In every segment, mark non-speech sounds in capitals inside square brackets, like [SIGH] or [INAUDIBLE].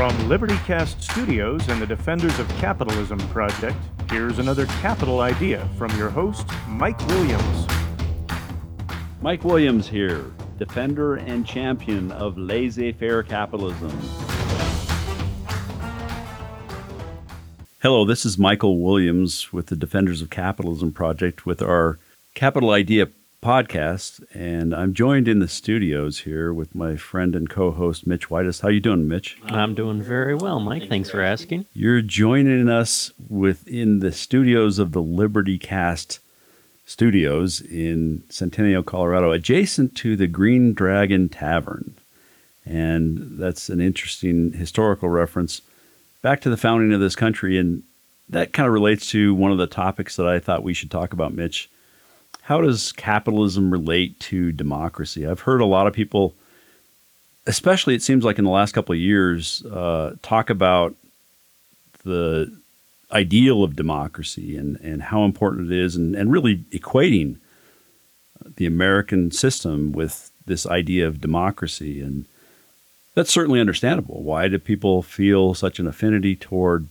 From LibertyCast Studios and the Defenders of Capitalism Project, here's another capital idea from your host, Mike Williams. Mike Williams here, defender and champion of laissez faire capitalism. Hello, this is Michael Williams with the Defenders of Capitalism Project with our Capital Idea podcast, and I'm joined in the studios here with my friend and co-host Mitch Whitus. How you doing, Mitch? I'm doing very well, Mike. Thanks for asking. You're joining us within the studios of the Liberty Cast Studios in Centennial, Colorado, adjacent to the Green Dragon Tavern. And that's an interesting historical reference back to the founding of this country. And that kind of relates to one of the topics that I thought we should talk about, Mitch, how does capitalism relate to democracy? I've heard a lot of people, especially it seems like in the last couple of years, uh, talk about the ideal of democracy and, and how important it is, and, and really equating the American system with this idea of democracy. And that's certainly understandable. Why do people feel such an affinity toward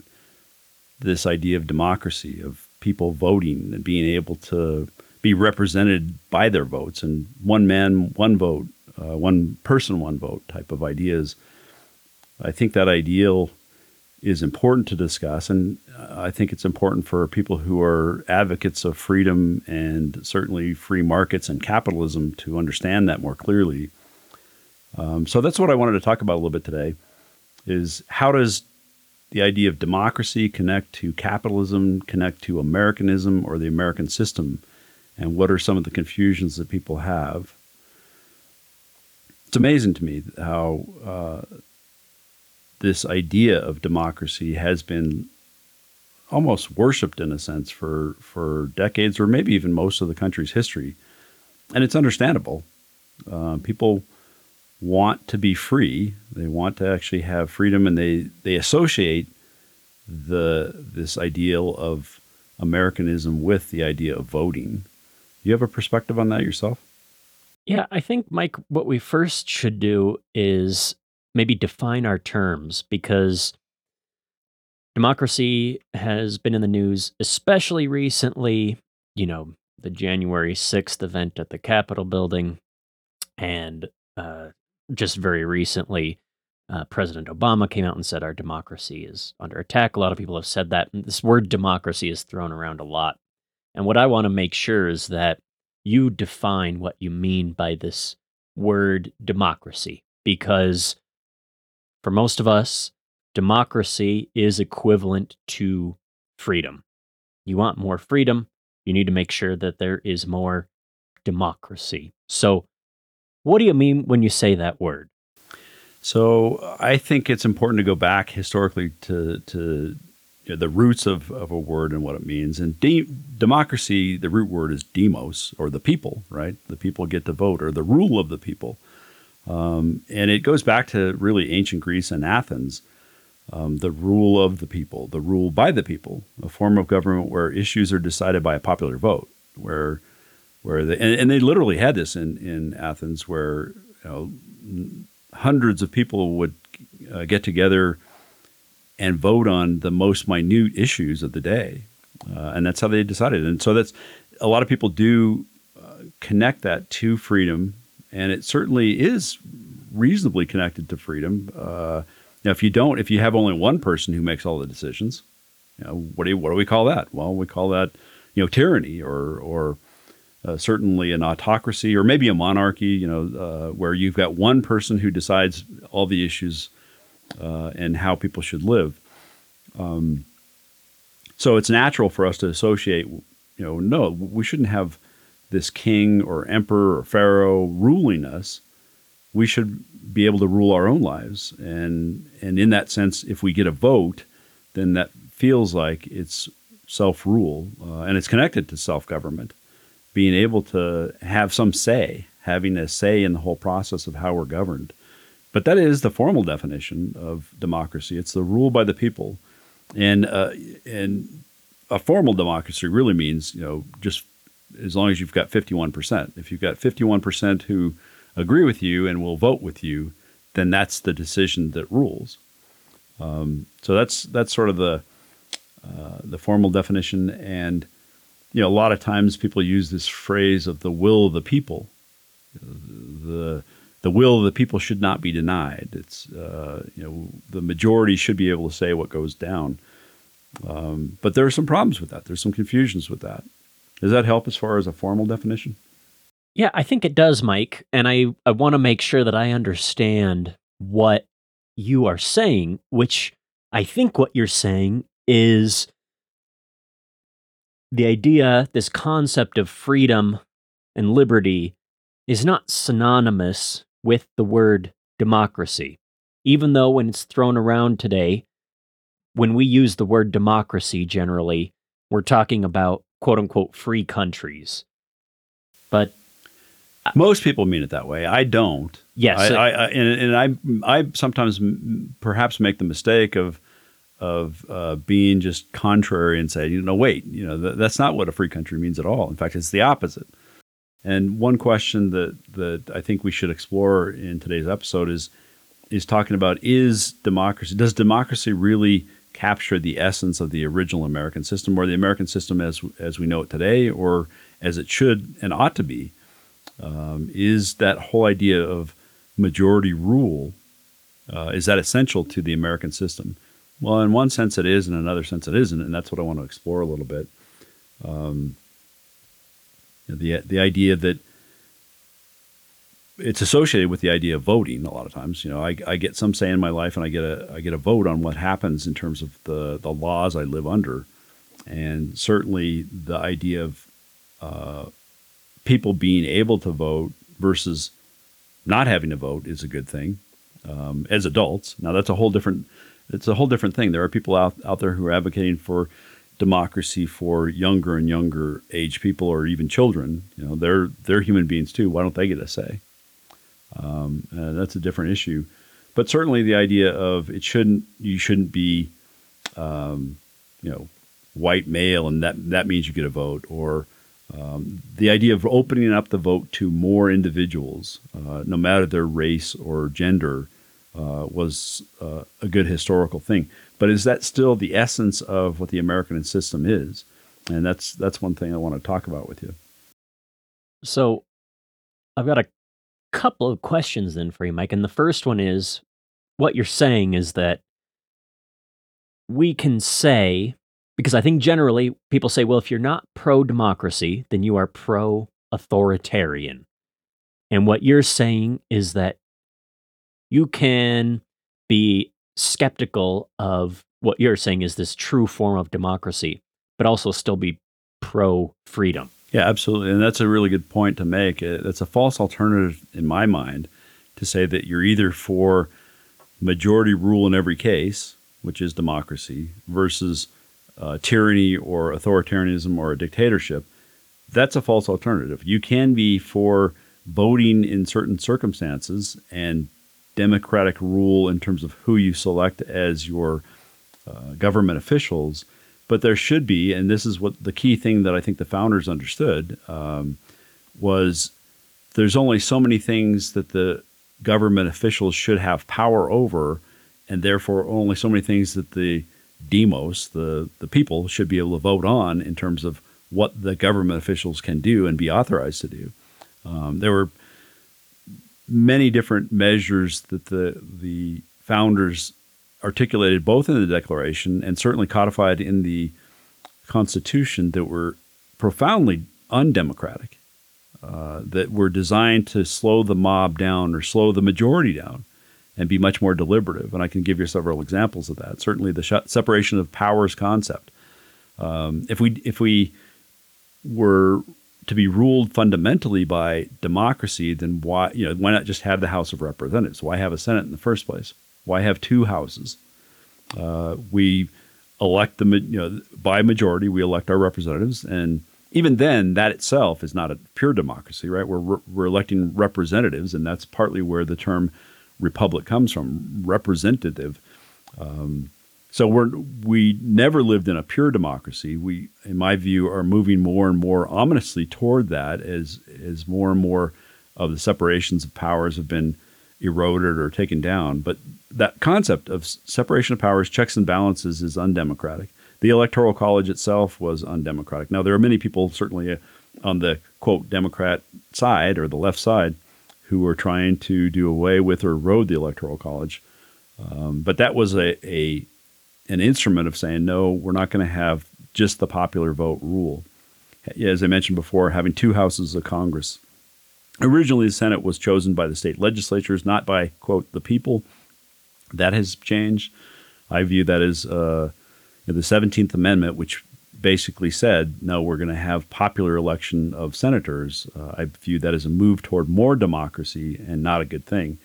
this idea of democracy, of people voting and being able to be represented by their votes and one man, one vote, uh, one person, one vote type of ideas. I think that ideal is important to discuss, and I think it's important for people who are advocates of freedom and certainly free markets and capitalism to understand that more clearly. Um, so that's what I wanted to talk about a little bit today: is how does the idea of democracy connect to capitalism, connect to Americanism or the American system? And what are some of the confusions that people have. It's amazing to me how uh, this idea of democracy has been almost worshipped in a sense for, for decades or maybe even most of the country's history. And it's understandable. Uh, people want to be free. They want to actually have freedom, and they, they associate the this ideal of Americanism with the idea of voting you have a perspective on that yourself? Yeah, I think, Mike, what we first should do is maybe define our terms because democracy has been in the news, especially recently. You know, the January 6th event at the Capitol building, and uh, just very recently, uh, President Obama came out and said our democracy is under attack. A lot of people have said that. This word democracy is thrown around a lot. And what I want to make sure is that you define what you mean by this word democracy, because for most of us, democracy is equivalent to freedom. You want more freedom, you need to make sure that there is more democracy. So, what do you mean when you say that word? So, I think it's important to go back historically to, to the roots of, of a word and what it means. And de- democracy, the root word is demos, or the people, right? The people get to vote, or the rule of the people. Um, and it goes back to really ancient Greece and Athens. Um, the rule of the people, the rule by the people, a form of government where issues are decided by a popular vote, where where they, and, and they literally had this in, in Athens, where you know, hundreds of people would uh, get together and vote on the most minute issues of the day. Uh, and that's how they decided. And so that's a lot of people do uh, connect that to freedom, and it certainly is reasonably connected to freedom. Uh, now, if you don't, if you have only one person who makes all the decisions, you know, what do you, what do we call that? Well, we call that you know tyranny or or uh, certainly an autocracy or maybe a monarchy. You know, uh, where you've got one person who decides all the issues uh, and how people should live. Um, so it's natural for us to associate, you know, no, we shouldn't have this king or emperor or pharaoh ruling us. We should be able to rule our own lives, and and in that sense, if we get a vote, then that feels like it's self rule, uh, and it's connected to self government, being able to have some say, having a say in the whole process of how we're governed. But that is the formal definition of democracy. It's the rule by the people, and uh, and a formal democracy really means you know just as long as you've got fifty one percent. If you've got fifty one percent who agree with you and will vote with you, then that's the decision that rules. Um, so that's that's sort of the uh, the formal definition, and you know a lot of times people use this phrase of the will of the people. The the will of the people should not be denied. It's uh, you know the majority should be able to say what goes down. Um, but there are some problems with that. There's some confusions with that. Does that help as far as a formal definition? Yeah, I think it does, Mike. And I, I want to make sure that I understand what you are saying, which I think what you're saying is the idea, this concept of freedom and liberty is not synonymous with the word democracy. Even though when it's thrown around today, when we use the word democracy generally, we're talking about quote unquote free countries. But most people mean it that way. I don't. Yes, I, I, I and, and, I I sometimes perhaps make the mistake of of uh, being just contrary and say, you know, wait, you know, th- that's not what a free country means at all. In fact, it's the opposite. And one question that that I think we should explore in today's episode is is talking about is democracy does democracy really capture the essence of the original American system or the American system as as we know it today or as it should and ought to be um, is that whole idea of majority rule uh, is that essential to the American system? Well, in one sense it is, and in another sense it isn't, and that's what I want to explore a little bit. Um, the the idea that it's associated with the idea of voting a lot of times. You know, I, I get some say in my life, and I get a I get a vote on what happens in terms of the the laws I live under, and certainly the idea of uh, people being able to vote versus not having to vote is a good thing um, as adults. Now that's a whole different it's a whole different thing. There are people out out there who are advocating for democracy for younger and younger age people or even children. You know, they're they're human beings too. Why don't they get a say? Um, uh, that's a different issue. But certainly the idea of it shouldn't you shouldn't be, um, you know, white male and that that means you get a vote or um, the idea of opening up the vote to more individuals, uh, no matter their race or gender, uh, was uh, a good historical thing. But is that still the essence of what the American system is? And that's that's one thing I want to talk about with you. So, I've got a couple of questions then for you, Mike. And the first one is, what you're saying is that we can say because I think generally people say, well, if you're not pro democracy, then you are pro authoritarian. And what you're saying is that you can be skeptical of what you're saying is this true form of democracy, but also still be pro freedom. Yeah, absolutely. And that's a really good point to make. It's a false alternative in my mind to say that you're either for majority rule in every case, which is democracy, versus uh, tyranny or authoritarianism or a dictatorship, that's a false alternative. You can be for voting in certain circumstances and democratic rule in terms of who you select as your uh, government officials, but there should be, and this is what the key thing that I think the founders understood um, was there's only so many things that the government officials should have power over, and therefore only so many things that the demos, the, the people, should be able to vote on in terms of what the government officials can do and be authorized to do. Um, there were many different measures that the the founders articulated both in the Declaration and certainly codified in the Constitution that were profoundly undemocratic, uh, that were designed to slow the mob down or slow the majority down and be much more deliberative. And I can give you several examples of that. Certainly, the sh- separation of powers concept. Um, if we if we were to be ruled fundamentally by democracy, then why you know why not just have the House of Representatives? Why have a Senate in the first place? Why have two houses? Uh, we elect the you know by majority we elect our representatives, and even then that itself is not a pure democracy, right? We're we're electing representatives, and that's partly where the term republic comes from, representative. Um, so we're we never lived in a pure democracy. We, in my view, are moving more and more ominously toward that as as more and more of the separations of powers have been eroded or taken down. But that concept of separation of powers, checks and balances is undemocratic. The Electoral College itself was undemocratic. Now, there are many people, certainly uh, on the quote Democrat side or the left side, who were trying to do away with or erode the Electoral College. Um, but that was a, a an instrument of saying no, we're not going to have just the popular vote rule. As I mentioned before, having two houses of Congress. Originally, the Senate was chosen by the state legislatures, not by quote the people. That has changed. I view that as uh, the Seventeenth Amendment, which basically said, no, we're going to have popular election of senators. Uh, I view that as a move toward more democracy and not a good thing.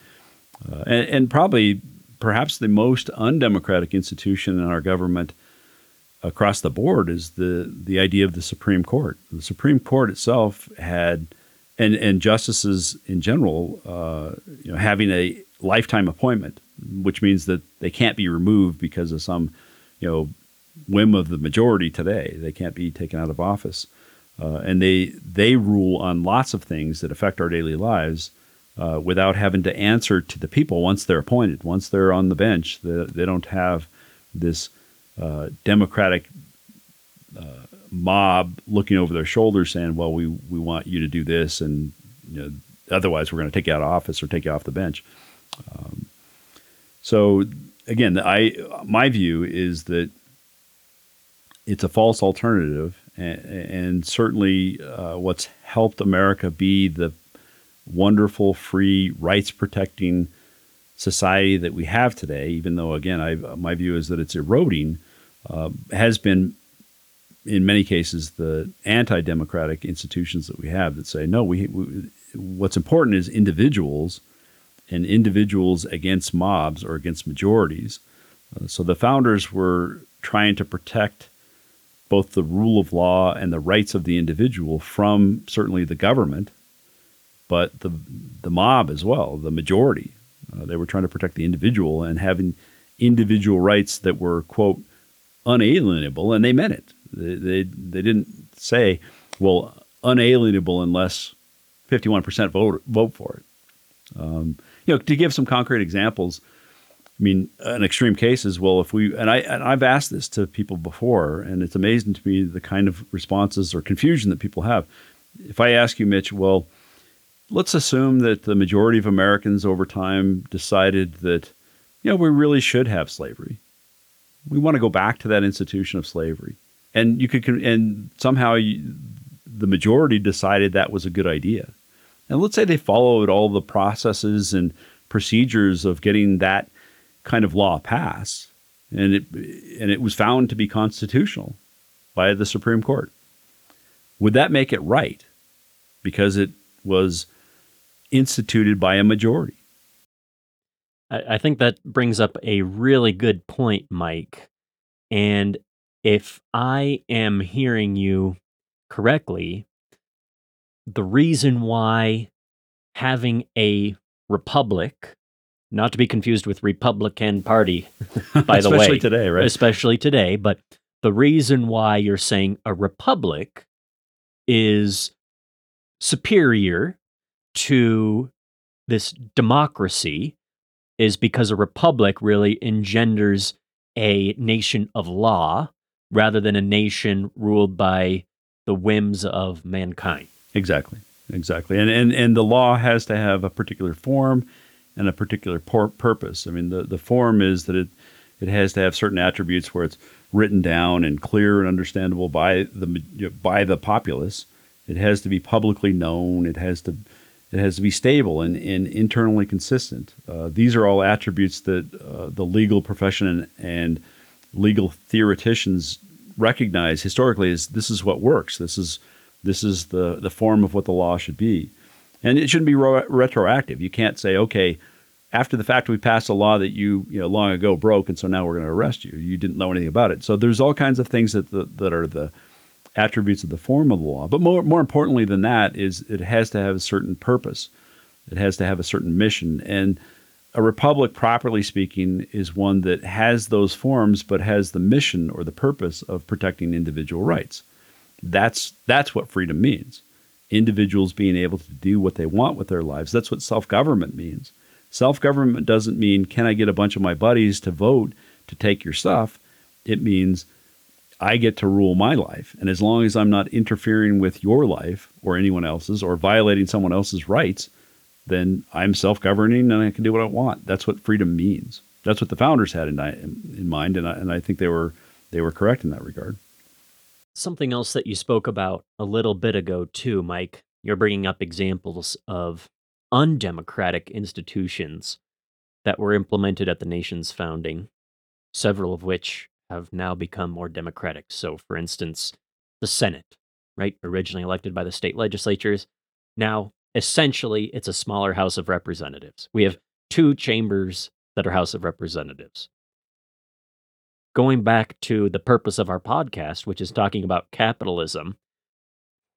Uh, and, and, probably, perhaps the most undemocratic institution in our government across the board is the the idea of the Supreme Court. The Supreme Court itself had, and and justices in general, uh, you know, having a lifetime appointment, which means that they can't be removed because of some, you know, whim of the majority today. They can't be taken out of office, uh, and they they rule on lots of things that affect our daily lives. Uh, without having to answer to the people once they're appointed, once they're on the bench, they, they don't have this uh, democratic uh, mob looking over their shoulders saying, "Well, we we want you to do this, and you know, otherwise we're going to take you out of office or take you off the bench." Um, so again, I my view is that it's a false alternative, and, and certainly uh, what's helped America be the wonderful, free, rights protecting society that we have today, even though, again, I, my view is that it's eroding, uh, has been in many cases the anti-democratic institutions that we have that say no we, we, what's important is individuals and individuals against mobs or against majorities. Uh, so the founders were trying to protect both the rule of law and the rights of the individual from certainly the government but the the mob as well the majority uh, they were trying to protect the individual and having individual rights that were, quote, unalienable, and they meant it. They, they, they didn't say, well, unalienable unless 51% vote, vote for it. Um, you know, to give some concrete examples, I mean, an extreme case is well, if we and I and I've asked this to people before, and it's amazing to me the kind of responses or confusion that people have. If I ask you, Mitch, well, let's assume that the majority of Americans over time decided that, you know, we really should have slavery. We want to go back to that institution of slavery. And you could, and somehow you, the majority decided that was a good idea. And let's say they followed all the processes and procedures of getting that kind of law passed, and it and it was found to be constitutional by the Supreme Court. Would that make it right? Because it was instituted by a majority. I, I think that brings up a really good point, Mike. And if I am hearing you correctly, the reason why having a republic, not to be confused with Republican Party, [LAUGHS] by the way, especially today, right? Especially today, but the reason why you're saying a republic is superior to this democracy is because a republic really engenders a nation of law rather than a nation ruled by the whims of mankind. Exactly. Exactly. And and and the law has to have a particular form and a particular por- purpose. I mean, the the form is that it it has to have certain attributes where it's written down and clear and understandable by the by the populace. It has to be publicly known. It has to it has to be stable and, and internally consistent. Uh, these are all attributes that uh, the legal profession and, and, legal theoreticians recognize historically as this is what works. This is this is the the form of what the law should be, and it shouldn't be ro- retroactive. You can't say, okay, after the fact we passed a law that you you know long ago broke, and so now we're going to arrest you. You didn't know anything about it. So there's all kinds of things that the, that are the attributes of the form of the law. But more, more importantly than that is it has to have a certain purpose. It has to have a certain mission. And a republic, properly speaking, is one that has those forms but has the mission or the purpose of protecting individual rights. That's that's what freedom means. Individuals being able to do what they want with their lives. That's what self-government means. Self government doesn't mean can I get a bunch of my buddies to vote to take your stuff. It means I get to rule my life. And as long as I'm not interfering with your life or anyone else's or violating someone else's rights, then I'm self governing and I can do what I want. That's what freedom means. That's what the founders had in, in mind. And I, and I think they were, they were correct in that regard. Something else that you spoke about a little bit ago, too, Mike, you're bringing up examples of undemocratic institutions that were implemented at the nation's founding, several of which have now become more democratic. So, for instance, the Senate, right, originally elected by the state legislatures, now essentially it's a smaller House of Representatives. We have two chambers that are House of Representatives. Going back to the purpose of our podcast, which is talking about capitalism,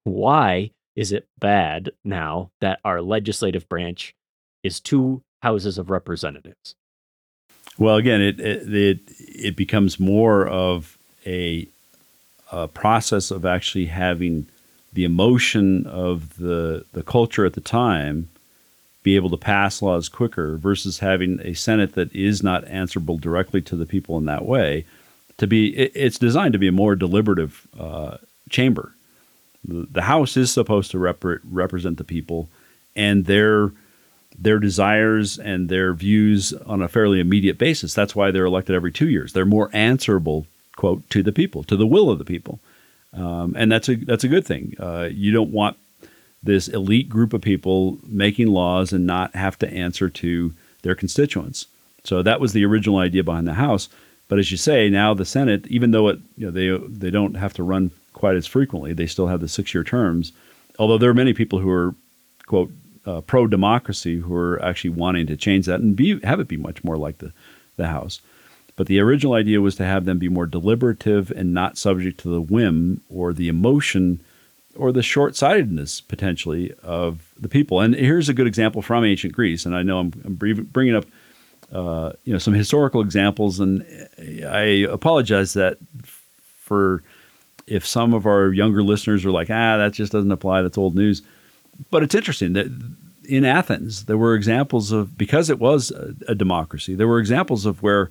why is it bad now that our legislative branch is two houses of representatives? Well, again, it it it, it becomes more of a, a process of actually having the emotion of the the culture at the time be able to pass laws quicker versus having a Senate that is not answerable directly to the people in that way. To be, it, it's designed to be a more deliberative uh, chamber. The, the, House is supposed to rep- represent the people and their their desires and their views on a fairly immediate basis. That's why they're elected every two years. They're more answerable, quote, to the people, to the will of the people, um, and that's a that's a good thing. Uh, you don't want this elite group of people making laws and not have to answer to their constituents. So that was the original idea behind the House. But as you say, now the Senate, even though it you know they they don't have to run quite as frequently, they still have the six year terms. Although there are many people who are quote uh, pro democracy who are actually wanting to change that and be have it be much more like the the House. But the original idea was to have them be more deliberative and not subject to the whim or the emotion or the short sightedness potentially of the people. And here's a good example from ancient Greece. And I know I'm, I'm bringing up uh, you know some historical examples, and I apologize that for if some of our younger listeners are like, ah, that just doesn't apply. That's old news but it's interesting that in Athens there were examples of because it was a, a democracy. There were examples of where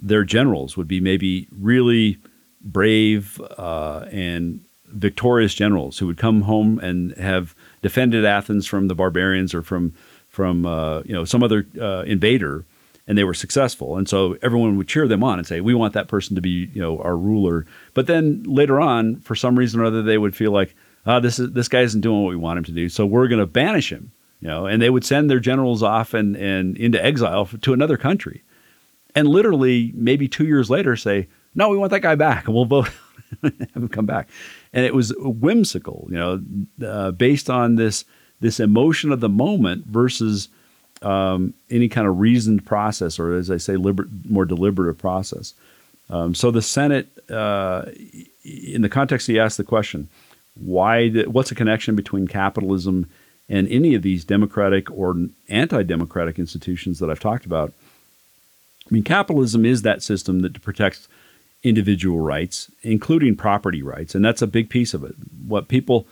their generals would be maybe really brave uh, and victorious generals who would come home and have defended Athens from the barbarians or from from uh, you know some other uh, invader, and they were successful. And so everyone would cheer them on and say, "We want that person to be you know our ruler." But then later on, for some reason or other, they would feel like oh, this is this guy isn't doing what we want him to do, so we're going to banish him. Know, and they would send their generals off and, and into exile to another country, and literally maybe two years later say, no, we want that guy back, and [LAUGHS] we'll vote [LAUGHS] have him come back. And it was whimsical, you know, uh, based on this this emotion of the moment versus um, any kind of reasoned process, or as I say, liber- more deliberative process. Um, so the Senate, uh, in the context he asked the question, why the, what's the connection between capitalism and any of these democratic or anti-democratic institutions that I've talked about? I mean, capitalism is that system that protects individual rights, including property rights, and that's a big piece of it. What people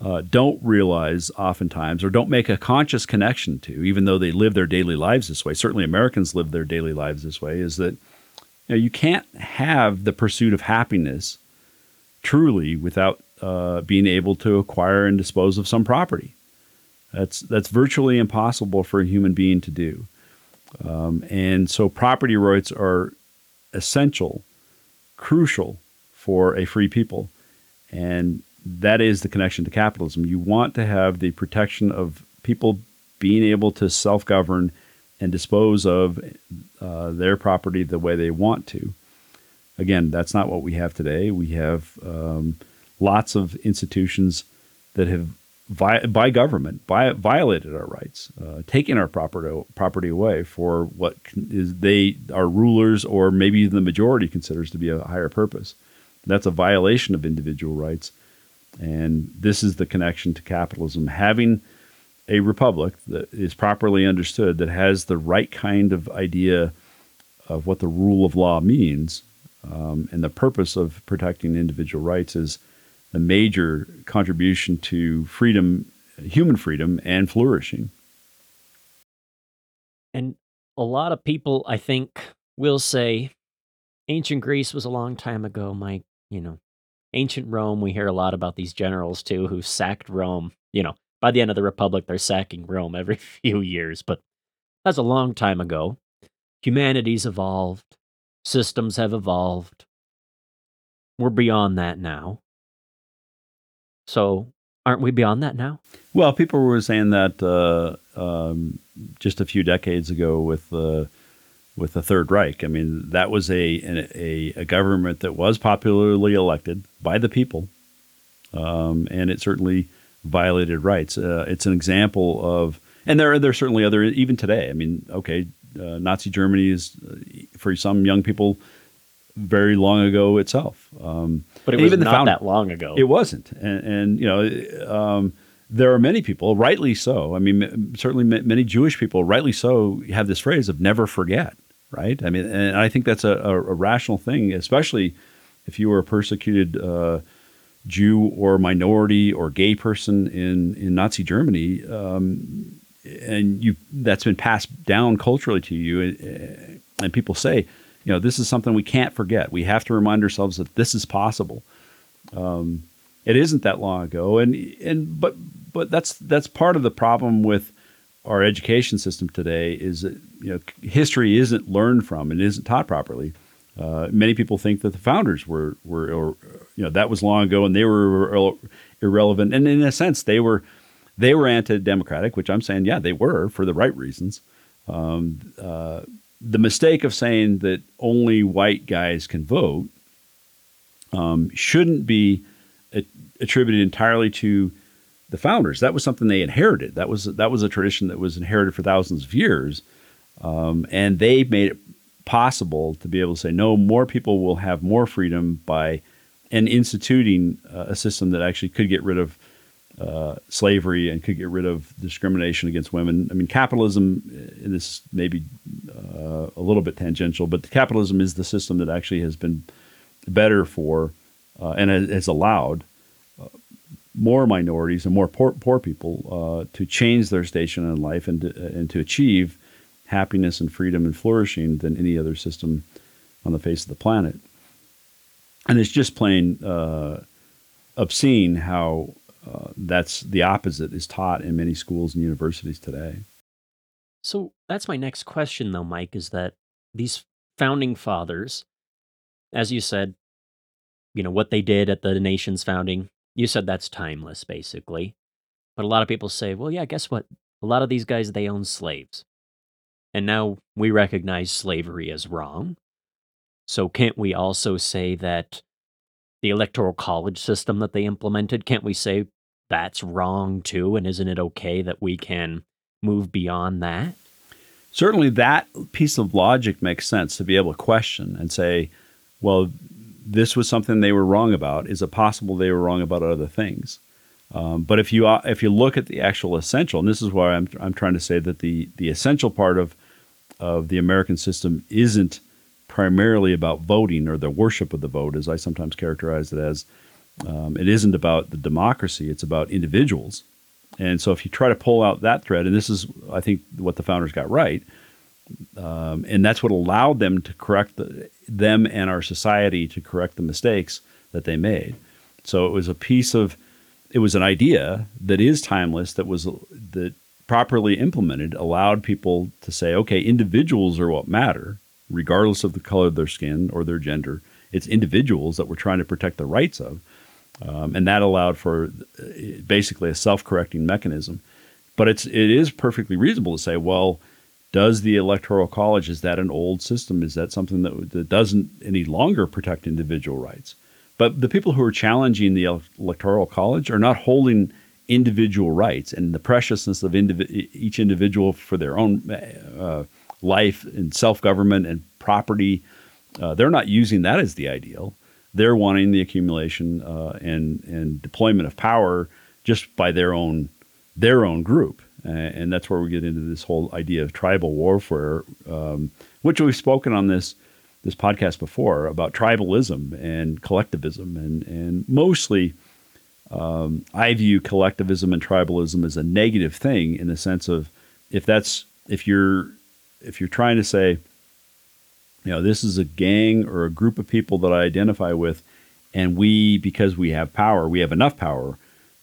uh, don't realize oftentimes, or don't make a conscious connection to, even though they live their daily lives this way. Certainly, Americans live their daily lives this way. Is that you know you can't have the pursuit of happiness truly without uh, being able to acquire and dispose of some property. That's that's virtually impossible for a human being to do, um, and so property rights are essential, crucial for a free people, and that is the connection to capitalism. You want to have the protection of people being able to self-govern and dispose of uh, their property the way they want to. Again, that's not what we have today. We have um, lots of institutions that have, vi- by government, violated our rights, uh, taken our property property away for what is they are rulers or maybe the majority considers to be a higher purpose. That's a violation of individual rights, and this is the connection to capitalism. Having a republic that is properly understood, that has the right kind of idea of what the rule of law means, um, and the purpose of protecting individual rights is a major contribution to freedom, human freedom, and flourishing. And a lot of people, I think, will say ancient Greece was a long time ago, Mike. You know, ancient Rome, we hear a lot about these generals too who sacked Rome. You know, by the end of the Republic, they're sacking Rome every [LAUGHS] few years, but that's a long time ago. Humanity's evolved, systems have evolved. We're beyond that now. So, aren't we beyond that now? Well, people were saying that uh, um, just a few decades ago with the with the Third Reich. I mean, that was a a, a government that was popularly elected by the people, um, and it certainly violated rights. Uh, it's an example of, and there are there are certainly other even today. I mean, okay, uh, Nazi Germany is uh, for some young people very long ago itself. Um, but it was even not found, that long ago. It wasn't, and, and you know, um, there are many people, rightly so. I mean, certainly many Jewish people, rightly so, have this phrase of "never forget." Right? I mean, and I think that's a, a, a rational thing, especially if you were a persecuted uh, Jew or minority or gay person in in Nazi Germany. Um, and you that's been passed down culturally to you uh, and people say you know this is something we can't forget. We have to remind ourselves that this is possible. Um, it isn't that long ago. And and but but that's that's part of the problem with our education system today is that you know history isn't learned from and isn't taught properly. Uh, many people think that the founders were were or, you know that was long ago and they were irrelevant. And in a sense they were they were anti-democratic, which I'm saying, yeah, they were for the right reasons. Um, uh, the mistake of saying that only white guys can vote um, shouldn't be attributed entirely to the founders. That was something they inherited. That was that was a tradition that was inherited for thousands of years, um, and they made it possible to be able to say no. More people will have more freedom by and instituting uh, a system that actually could get rid of uh, slavery and could get rid of discrimination against women. I mean, capitalism, uh, this may be uh, a little bit tangential, but capitalism is the system that actually has been better for uh, and has allowed uh, more minorities and more poor, poor people to change their station in life and to, and to achieve happiness and freedom and flourishing than any other system on the face of the planet. And it's just plain obscene how uh, that's the opposite is taught in many schools and universities today. So that's my next question, though, Mike, is that these founding fathers, as you said, you know, what they did at the nation's founding, you said that's timeless, basically. But a lot of people say, well, yeah, guess what? A lot of these guys, they own slaves. And now we recognize slavery as wrong. So can't we also say that the electoral college system that they implemented, can't we say that's wrong too? And isn't it okay that we can move beyond that? Certainly, that piece of logic makes sense to be able to question and say, well, this was something they were wrong about. Is it possible they were wrong about other things? Um, but if you uh, if you look at the actual essential, and this is why I'm I'm trying to say that the the essential part of of the American system isn't primarily about voting or the worship of the vote, as I sometimes characterize it as. Um, it isn't about the democracy; it's about individuals. And so, if you try to pull out that thread, and this is, I think, what the founders got right, um, and that's what allowed them to correct the, them and our society to correct the mistakes that they made. So it was a piece of, it was an idea that is timeless that was that properly implemented allowed people to say, okay, individuals are what matter, regardless of the color of their skin or their gender. It's individuals that we're trying to protect the rights of. Um, and that allowed for uh, basically a self-correcting mechanism. But it's it is perfectly reasonable to say, well, does the electoral college is that an old system? Is that something that, that doesn't any longer protect individual rights? But the people who are challenging the electoral college are not holding individual rights and the preciousness of each individual for their own uh, life and self-government and property. Uh, they're not using that as the ideal. They're wanting the accumulation uh, and and deployment of power just by their own their own group, and that's where we get into this whole idea of tribal warfare, um, which we've spoken on this this podcast before about tribalism and collectivism, and and mostly. Um, I view collectivism and tribalism as a negative thing in the sense of if that's if you're if you're trying to say, you know, this is a gang or a group of people that I identify with, and we, because we have power, we have enough power,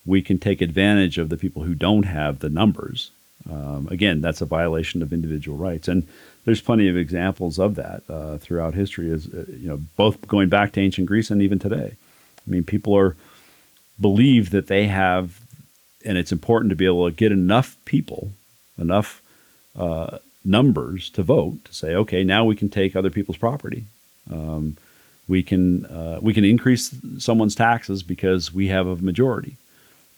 we can take advantage of the people who don't have the numbers. Um, again, that's a violation of individual rights, and there's plenty of examples of that uh, throughout history. As uh, you know, both going back to ancient Greece and even today. I mean, people are believe that they have, and it's important to be able to get enough people, enough uh, numbers to vote to say, okay, now we can take other people's property. Um, we can uh, we can increase someone's taxes because we have a majority.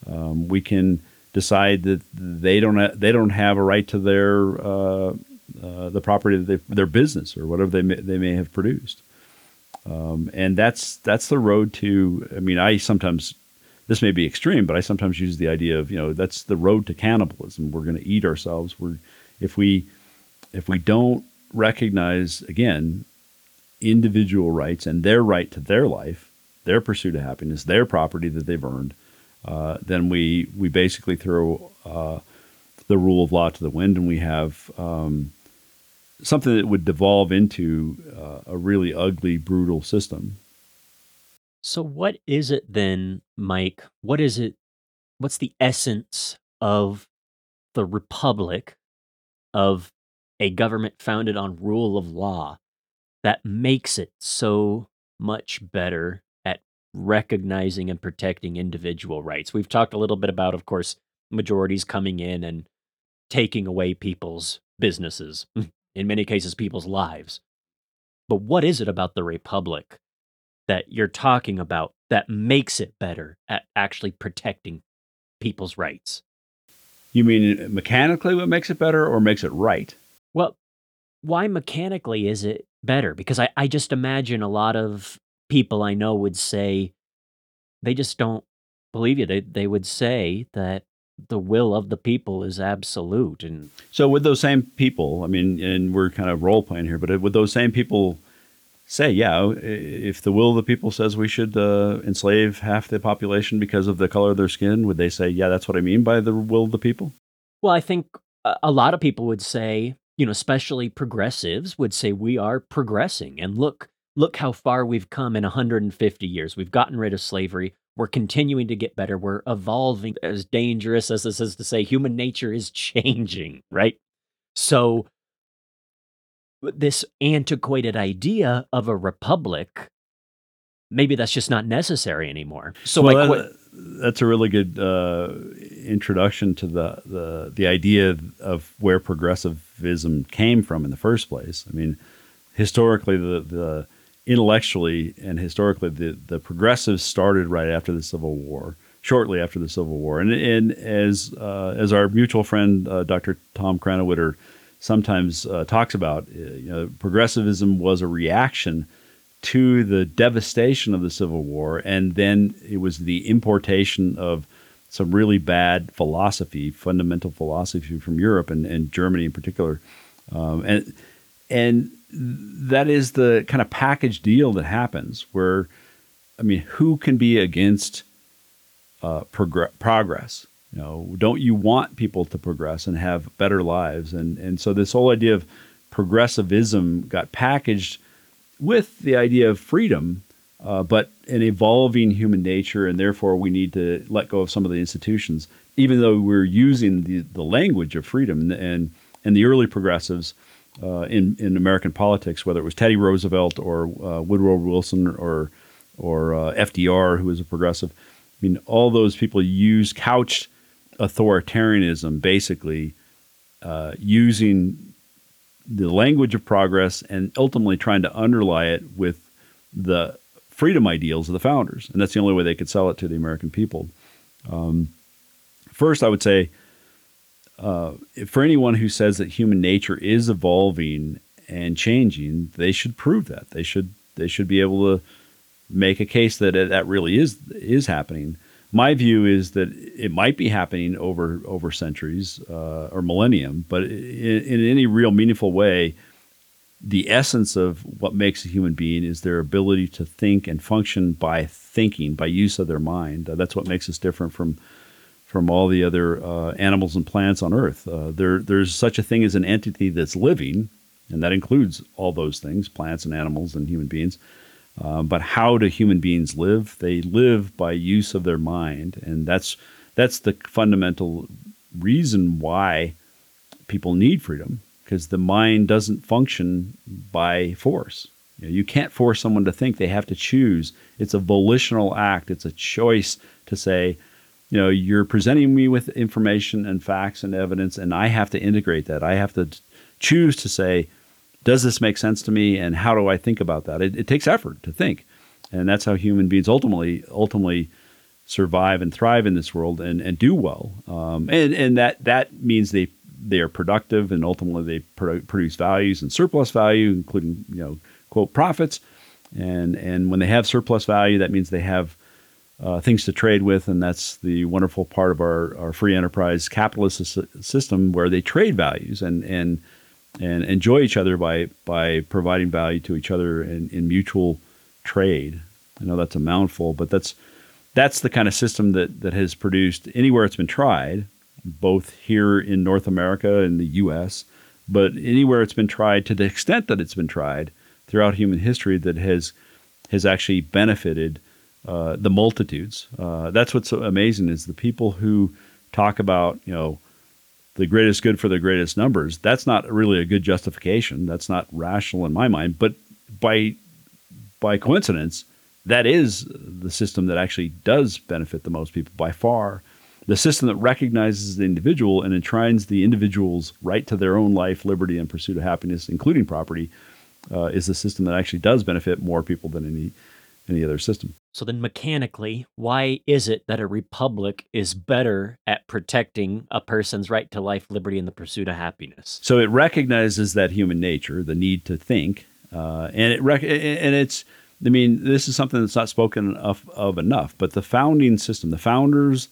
Um, we can decide that they don't ha- they don't have a right to their uh, uh, the property that they, their business or whatever they may, they may have produced. Um, and that's that's the road to. I mean, I sometimes this may be extreme, but I sometimes use the idea of you know that's the road to cannibalism. We're going to eat ourselves. We're if we if we don't recognize again individual rights and their right to their life, their pursuit of happiness, their property that they've earned, uh, then we we basically throw uh, the rule of law to the wind, and we have um, something that would devolve into uh, a really ugly, brutal system. So, what is it then, Mike? What is it? What's the essence of the republic, of a government founded on rule of law, that makes it so much better at recognizing and protecting individual rights? We've talked a little bit about, of course, majorities coming in and taking away people's businesses, [LAUGHS] in many cases, people's lives. But what is it about the republic that you're talking about that makes it better at actually protecting people's rights. You mean uh, mechanically what makes it better or makes it right? Why mechanically is it better? Because I, I just imagine a lot of people I know would say they just don't believe you. They, they would say that the will of the people is absolute and so with those same people i mean and we're kind of role playing here but with those same people say, yeah, if the will of the people says we should uh, enslave half the population because of the color of their skin, would they say, yeah, that's what I mean by the will of the people? Well, I think a lot of people would say, you know, especially progressives would say we are progressing and look look how far we've come in 150 years. We've gotten rid of slavery. We're continuing to get better. We're evolving. As dangerous as this is to say, human nature is changing, right? So this antiquated idea of a republic maybe that's just not necessary anymore so well, like that, uh, that's a really good uh, introduction to the, the the idea of where progressivism came from in the first place i mean historically the the intellectually and historically the the progressives started right after the civil war shortly after the civil war and and as uh, as our mutual friend uh, dr tom krannawitter sometimes uh, talks about. Uh, you know, progressivism was a reaction to the devastation of the Civil War, and then it was the importation of some really bad philosophy, fundamental philosophy from Europe and, and Germany in particular, um, and and that is the kind of package deal that happens. Where, I mean, who can be against uh, progr- progress? You know, don't you want people to progress and have better lives? And and so this whole idea of progressivism got packaged with the idea of freedom, uh, but an evolving human nature, and therefore we need to let go of some of the institutions, even though we're using the, the language of freedom. And and the early progressives uh, in in American politics, whether it was Teddy Roosevelt or uh, Woodrow Wilson or or uh, FDR, who was a progressive, I mean, all those people used couched authoritarianism, basically uh, using the language of progress and ultimately trying to underlie it with the freedom ideals of the founders. And that's the only way they could sell it to the American people. Um, first, I would say uh, for anyone who says that human nature is evolving and changing, they should prove that. They should they should be able to make a case that that really is is happening my view is that it might be happening over over centuries uh, or millennium, but in, in, any real meaningful way, the essence of what makes a human being is their ability to think and function by thinking, by use of their mind. Uh, that's what makes us different from from all the other uh, animals and plants on Earth. Uh, there, there's such a thing as an entity that's living, and that includes all those things plants and animals and human beings. Um, but how do human beings live? They live by use of their mind, and that's that's the fundamental reason why people need freedom because the mind doesn't function by force. You, know, you, can't force someone to think; they have to choose. It's a volitional act. It's a choice to say, you know, you're presenting me with information and facts and evidence, and I have to integrate that. I have to choose to say, does this make sense to me, and how do I think about that? It, it takes effort to think, and that's how human beings ultimately ultimately survive and thrive in this world and, and do well. Um, and and that that means they they are productive and ultimately they produce values and surplus value, including you know quote profits. And and when they have surplus value, that means they have uh, things to trade with, and that's the wonderful part of our, our free enterprise capitalist system where they trade values and and and enjoy each other by by providing value to each other in, in mutual trade. I know that's a mouthful, but that's that's the kind of system that that has produced anywhere it's been tried, both here in North America and the U.S., but anywhere it's been tried to the extent that it's been tried throughout human history that has has actually benefited uh, the multitudes. Uh, that's what's so amazing is the people who talk about you know the greatest good for the greatest numbers. That's not really a good justification. That's not rational in my mind. But by by coincidence, that is the system that actually does benefit the most people by far. The system that recognizes the individual and enshrines the individual's right to their own life, liberty, and pursuit of happiness, including property, uh, is the system that actually does benefit more people than any any other system. So then, mechanically, why is it that a republic is better at protecting a person's right to life, liberty, and the pursuit of happiness? So it recognizes that human nature, the need to think, uh, and it rec- and it's. I mean, this is something that's not spoken of, of enough. But the founding system, the founders,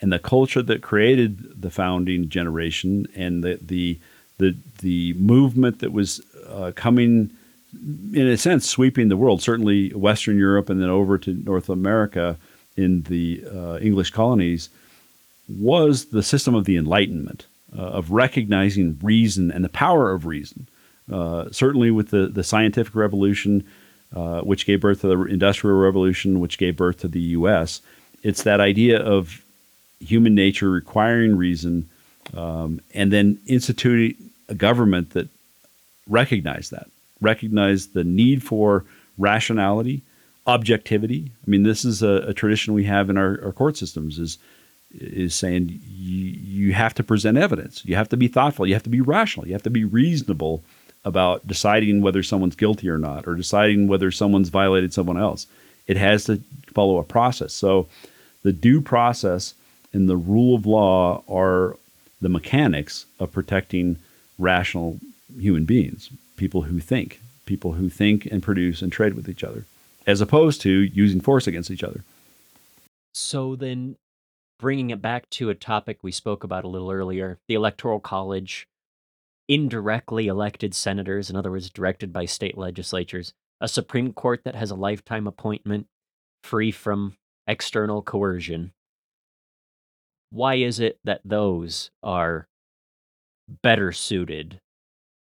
and the culture that created the founding generation, and the the the, the movement that was uh, coming in a sense, sweeping the world, certainly Western Europe and then over to North America in the uh, English colonies, was the system of the Enlightenment, uh, of recognizing reason and the power of reason. Uh, certainly with the, the scientific revolution, uh, which gave birth to the Industrial Revolution, which gave birth to the U.S., it's that idea of human nature requiring reason um, and then instituting a government that recognized that recognize the need for rationality, objectivity. I mean, this is a, a tradition we have in our, our, court systems is is saying you, you have to present evidence. You have to be thoughtful. You have to be rational. You have to be reasonable about deciding whether someone's guilty or not, or deciding whether someone's violated someone else. It has to follow a process. So, the due process and the rule of law are the mechanics of protecting rational human beings people who think, people who think and produce and trade with each other, as opposed to using force against each other. So then, bringing it back to a topic we spoke about a little earlier the Electoral College, indirectly elected senators, in other words, directed by state legislatures, a Supreme Court that has a lifetime appointment free from external coercion. Why is it that those are better suited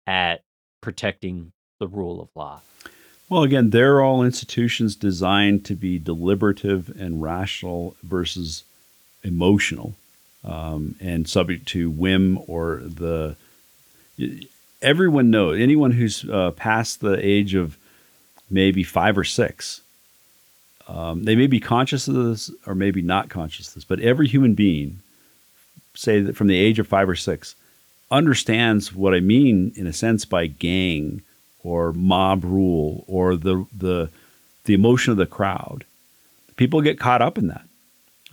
at protecting the rule of law? Well, again, they're all institutions designed to be deliberative and rational versus emotional um, and subject to whim or the. Everyone knows, anyone who's uh, past the age of maybe five or six, um, they may be conscious of this or maybe not conscious of this, but every human being, say that from the age of five or six, understands what I mean in a sense by gang or mob rule or the the the emotion of the crowd. People get caught up in that.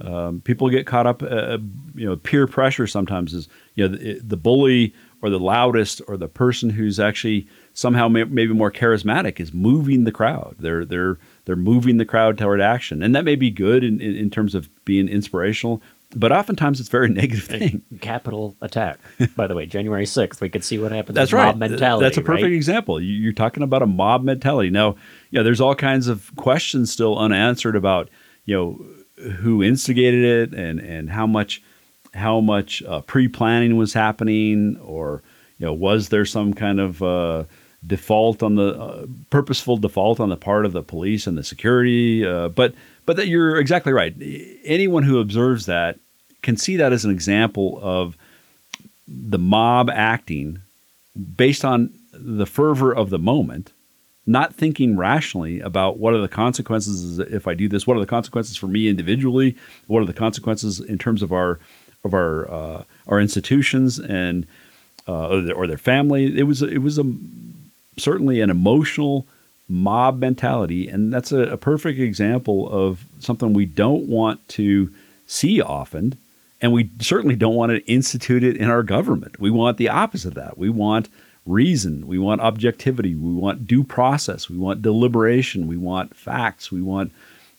Um, people get caught up, uh, uh you know, peer pressure sometimes is, you know, the, the, bully or the loudest or the person who's actually somehow may, maybe more charismatic is moving the crowd. They're they're they're moving the crowd toward action, and that may be good in, in, in terms of being inspirational but oftentimes it's a very [LAUGHS] negative thing. Capitol attack. By the way, January 6th, we could see what happened. That's right. Mob mentality. That's a perfect right? example. You're talking about a mob mentality. Now, yeah, there's all kinds of questions still unanswered about, you know, who instigated it and, and how much how much uh, pre-planning was happening, or you know, was there some kind of uh, default on the uh, purposeful default on the part of the police and the security? Uh, but but that you're exactly right. Anyone who observes that can see that as an example of the mob acting based on the fervor of the moment, not thinking rationally about what are the consequences if I do this. What are the consequences for me individually? What are the consequences in terms of our of our uh, our institutions and uh, or, their, or, their, family? It was it was a certainly an emotional mob mentality, and that's a, a perfect example of something we don't want to see often. And we certainly don't want to institute it in our government. We want the opposite of that. We want reason. We want objectivity. We want due process. We want deliberation. We want facts. We want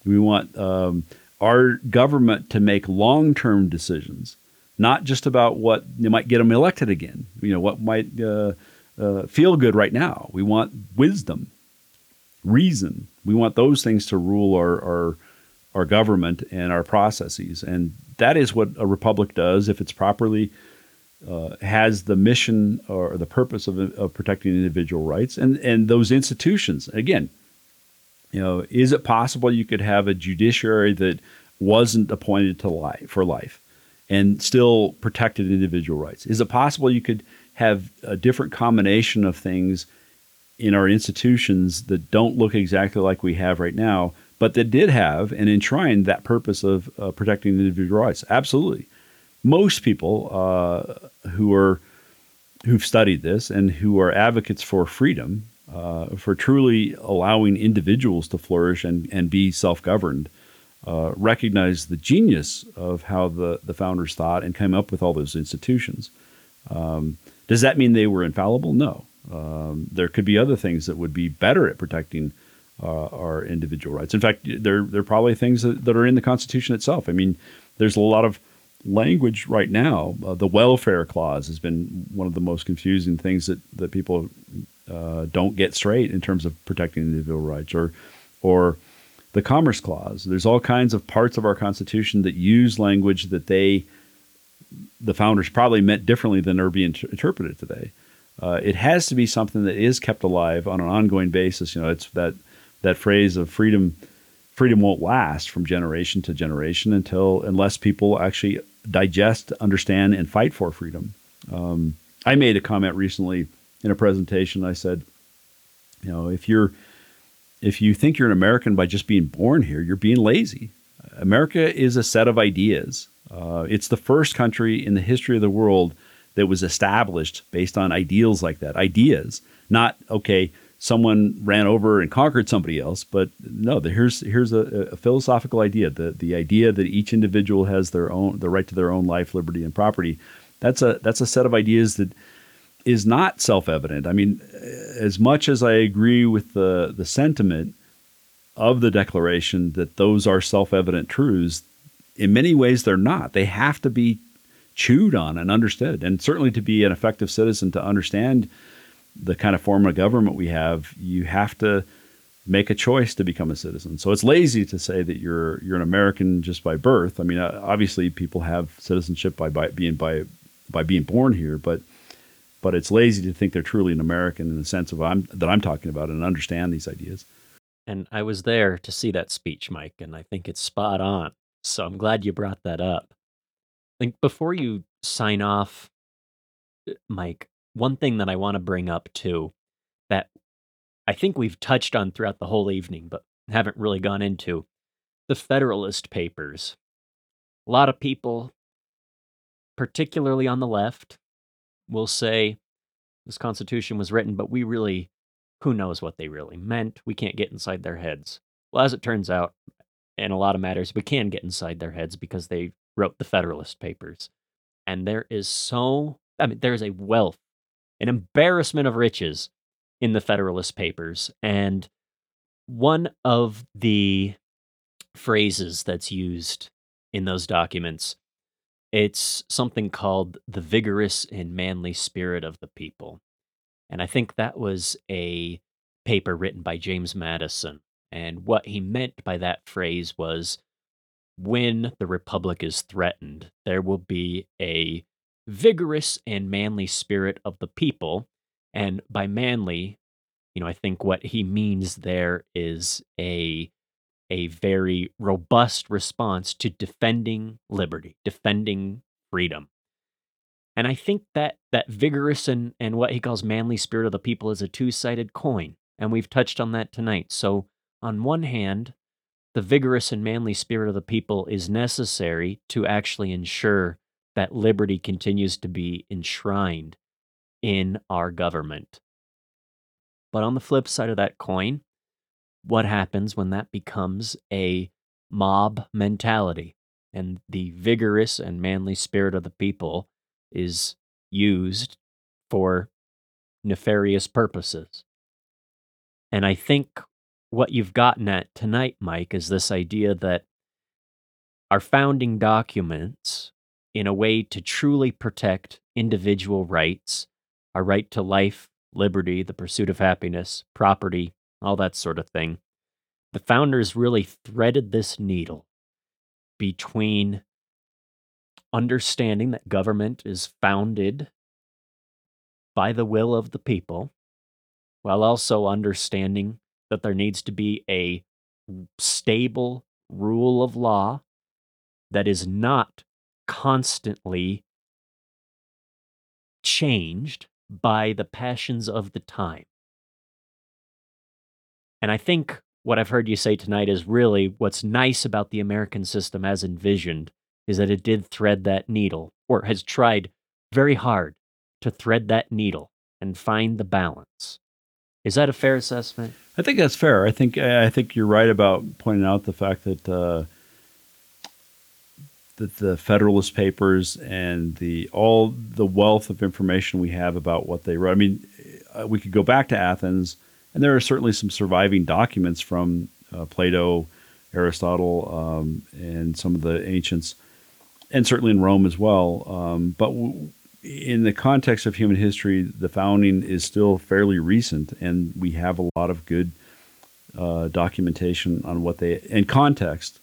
we want um, our government to make long term decisions, not just about what might get them elected again. You know what might uh, uh, feel good right now. We want wisdom, reason. We want those things to rule our our our government and our processes, and that is what a republic does if it's properly uh, has the mission or the purpose of, of protecting individual rights and, and those institutions. Again, you know, is it possible you could have a judiciary that wasn't appointed to life for life and still protected individual rights? Is it possible you could have a different combination of things in our institutions that don't look exactly like we have right now, but that did have and enshrined that purpose of uh, protecting individual rights? Absolutely most people uh, who are who've studied this and who are advocates for freedom, uh, for truly allowing individuals to flourish and, and be self-governed, uh, recognize the genius of how the, the founders thought and came up with all those institutions. Um, does that mean they were infallible? No. Um, there could be other things that would be better at protecting uh, our individual rights. In fact, there, there are probably things that, that are in the Constitution itself. I mean, there's a lot of language right now, uh, the welfare clause has been one of the most confusing things that that people uh, don't get straight in terms of protecting individual rights, or or the commerce clause. There's all kinds of parts of our Constitution that use language that they the founders probably meant differently than are being interpreted today. Uh, it has to be something that is kept alive on an ongoing basis. You know, it's that that phrase of freedom freedom won't last from generation to generation until unless people actually digest, understand, and fight for freedom. Um, I made a comment recently in a presentation. I said, you know, if you're if you think you're an American by just being born here, you're being lazy. America is a set of ideas. Uh, it's the first country in the history of the world that was established based on ideals like that. Ideas, not okay someone ran over and conquered somebody else. But no, the, here's here's a, a, philosophical idea: the the idea that each individual has their own the right to their own life, liberty, and property. That's a that's a set of ideas that is not self-evident. I mean, as much as I agree with the the sentiment of the Declaration that those are self-evident truths, in many ways they're not. They have to be chewed on and understood, and certainly to be an effective citizen to understand the kind of form of government we have, you have to make a choice to become a citizen. So it's lazy to say that you're you're an American just by birth. I mean, uh, obviously people have citizenship by, by being by by being born here, but but it's lazy to think they're truly an American in the sense of I'm that I'm talking about and understand these ideas. And I was there to see that speech, Mike, and I think it's spot on. So I'm glad you brought that up. Think before you sign off, uh, Mike, one thing that I want to bring up too that I think we've touched on throughout the whole evening, but haven't really gone into the Federalist Papers. A lot of people, particularly on the left, will say this Constitution was written, but we really, who knows what they really meant? We can't get inside their heads. Well, as it turns out, in a lot of matters, we can get inside their heads because they wrote the Federalist Papers. And there is so, I mean, there's a wealth an embarrassment of riches in the Federalist Papers. And one of the phrases that's used in those documents it's something called the vigorous and manly spirit of the people and i think that was a paper written by james madison and what he meant by that phrase was when the republic is threatened, there will be a vigorous and manly spirit of the people. And by manly, you know, I think what he means there is a a very robust response to defending liberty, defending freedom. And I think that that vigorous and, and what he calls manly spirit of the people is a two-sided coin. And we've touched on that tonight. So on one hand, the vigorous and manly spirit of the people is necessary to actually ensure that liberty continues to be enshrined in our government. But on the flip side of that coin, what happens when that becomes a mob mentality and the vigorous and manly spirit of the people is used for nefarious purposes? And I think what you've gotten at tonight, Mike, is this idea that our founding documents, in a way to truly protect individual rights, our right to life, liberty, the pursuit of happiness, property, all that sort of thing, the founders really threaded this needle between understanding that government is founded by the will of the people, while also understanding that there needs to be a stable rule of law that is not constantly changed by the passions of the time. And I think what I've heard you say tonight is really what's nice about the American system as envisioned is that it did thread that needle, or has tried very hard to thread that needle and find the balance. Is that a fair assessment? I think that's fair. I think I think you're right about pointing out the fact that uh, that the Federalist Papers and the all the wealth of information we have about what they wrote. I mean, uh, we could go back to Athens, and there are certainly some surviving documents from uh, Plato, Aristotle, um, and some of the ancients, and certainly in Rome as well. Um, but w- in the context of human history, the founding is still fairly recent, and we have a lot of good uh, documentation on what they and context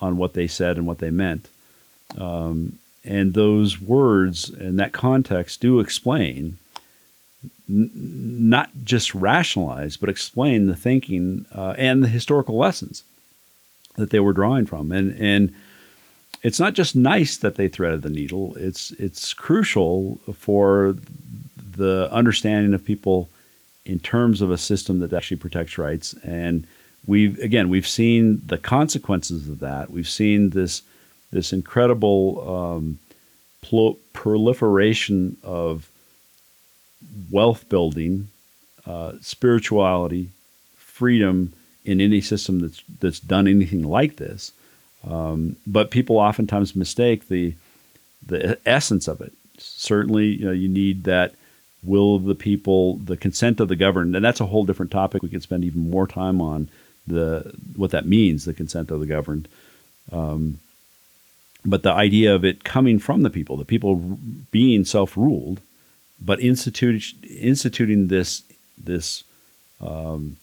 on what they said and what they meant. Um, and those words and that context do explain, n- not just rationalize, but explain the thinking uh, and the historical lessons that they were drawing from. And and it's not just nice that they threaded the needle. It's it's crucial for the understanding of people in terms of a system that actually protects rights. And we've again we've seen the consequences of that. We've seen this this incredible um, proliferation of wealth building, uh, spirituality, freedom in any system that's that's done anything like this. Um, but people oftentimes mistake the the essence of it. Certainly, you know, you need that will of the people, the consent of the governed, and that's a whole different topic. We could spend even more time on the what that means, the consent of the governed. Um, but the idea of it coming from the people, the people being self-ruled, but institute, instituting this this um,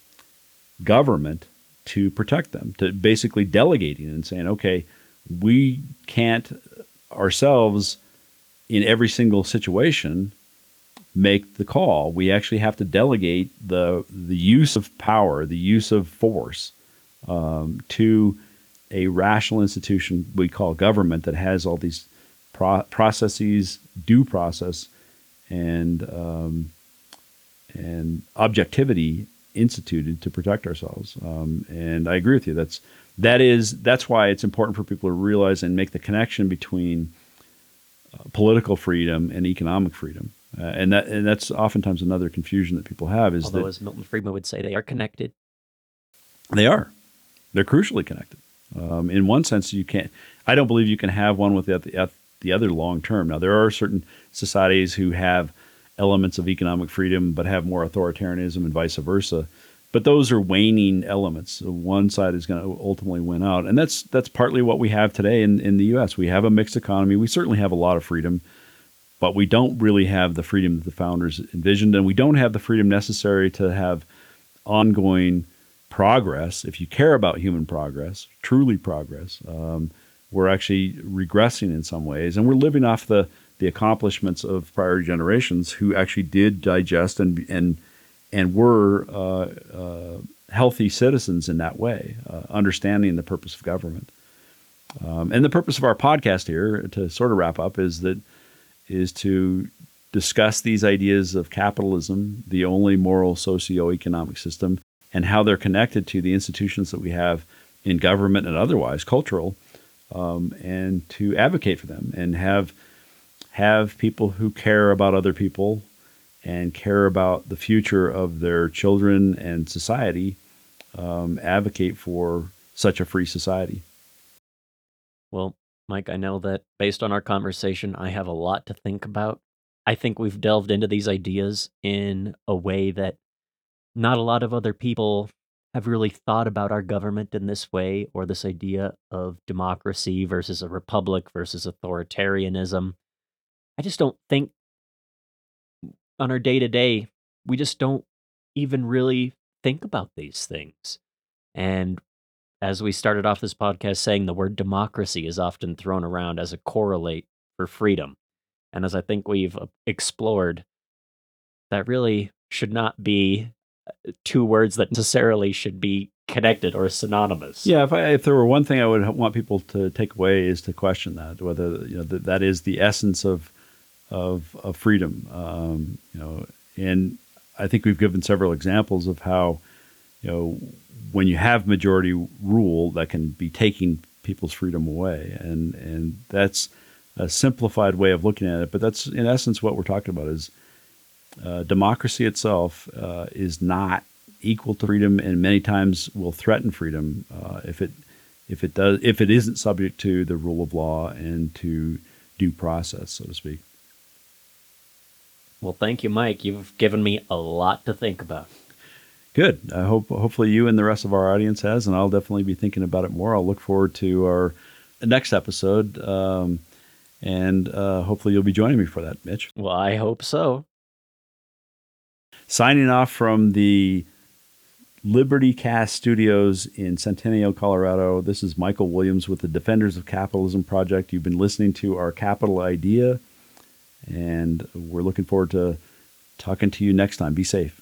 government to protect them, to basically delegating and saying, okay, we can't ourselves in every single situation make the call. We actually have to delegate the the use of power, the use of force, um, to a rational institution we call government that has all these pro- processes, due process, and um, and objectivity instituted to protect ourselves. Um, and I agree with you. That's that is that's why it's important for people to realize and make the connection between uh, political freedom and economic freedom. Uh, and that and that's oftentimes another confusion that people have is Although, that as Milton Friedman would say, they are connected. They are. They're crucially connected. Um, in one sense, you can't. I don't believe you can have one without the, the other long term. Now, there are certain societies who have elements of economic freedom but have more authoritarianism and vice versa. But those are waning elements. One side is going to ultimately win out, and that's that's partly what we have today in, in the U.S. We have a mixed economy. We certainly have a lot of freedom, but we don't really have the freedom that the founders envisioned, and we don't have the freedom necessary to have ongoing progress. If you care about human progress, truly progress, um, we're actually regressing in some ways, and we're living off the the accomplishments of prior generations who actually did digest and and and were uh, uh, healthy citizens in that way, uh, understanding the purpose of government. Um, and the purpose of our podcast here, to sort of wrap up, is that is to discuss these ideas of capitalism, the only moral socio-economic system, and how they're connected to the institutions that we have in government and otherwise, cultural, um, and to advocate for them and have have people who care about other people and care about the future of their children and society um, advocate for such a free society. Well, Mike, I know that based on our conversation, I have a lot to think about. I think we've delved into these ideas in a way that not a lot of other people have really thought about our government in this way or this idea of democracy versus a republic versus authoritarianism. I just don't think on our day to day, we just don't even really think about these things. And as we started off this podcast saying, the word democracy is often thrown around as a correlate for freedom. And as I think we've uh, explored, that really should not be uh, two words that necessarily should be connected or synonymous. Yeah, if I, if there were one thing I would want people to take away is to question that whether you know that, that is the essence of of, of freedom. Um, you know, and I think we've given several examples of how you know when you have majority rule, that can be taking people's freedom away, and and that's a simplified way of looking at it. But that's in essence what we're talking about is uh, democracy itself uh, is not equal to freedom, and many times will threaten freedom uh, if it if it does if it isn't subject to the rule of law and to due process, so to speak. Well, thank you, Mike. You've given me a lot to think about. Good. I hope hopefully you and the rest of our audience has, and I'll definitely be thinking about it more. I'll look forward to our next episode, um, and uh, hopefully you'll be joining me for that, Mitch. Well, I hope so. Signing off from the Liberty Cast Studios in Centennial, Colorado. This is Michael Williams with the Defenders of Capitalism Project. You've been listening to our capital idea, and we're looking forward to talking to you next time. Be safe.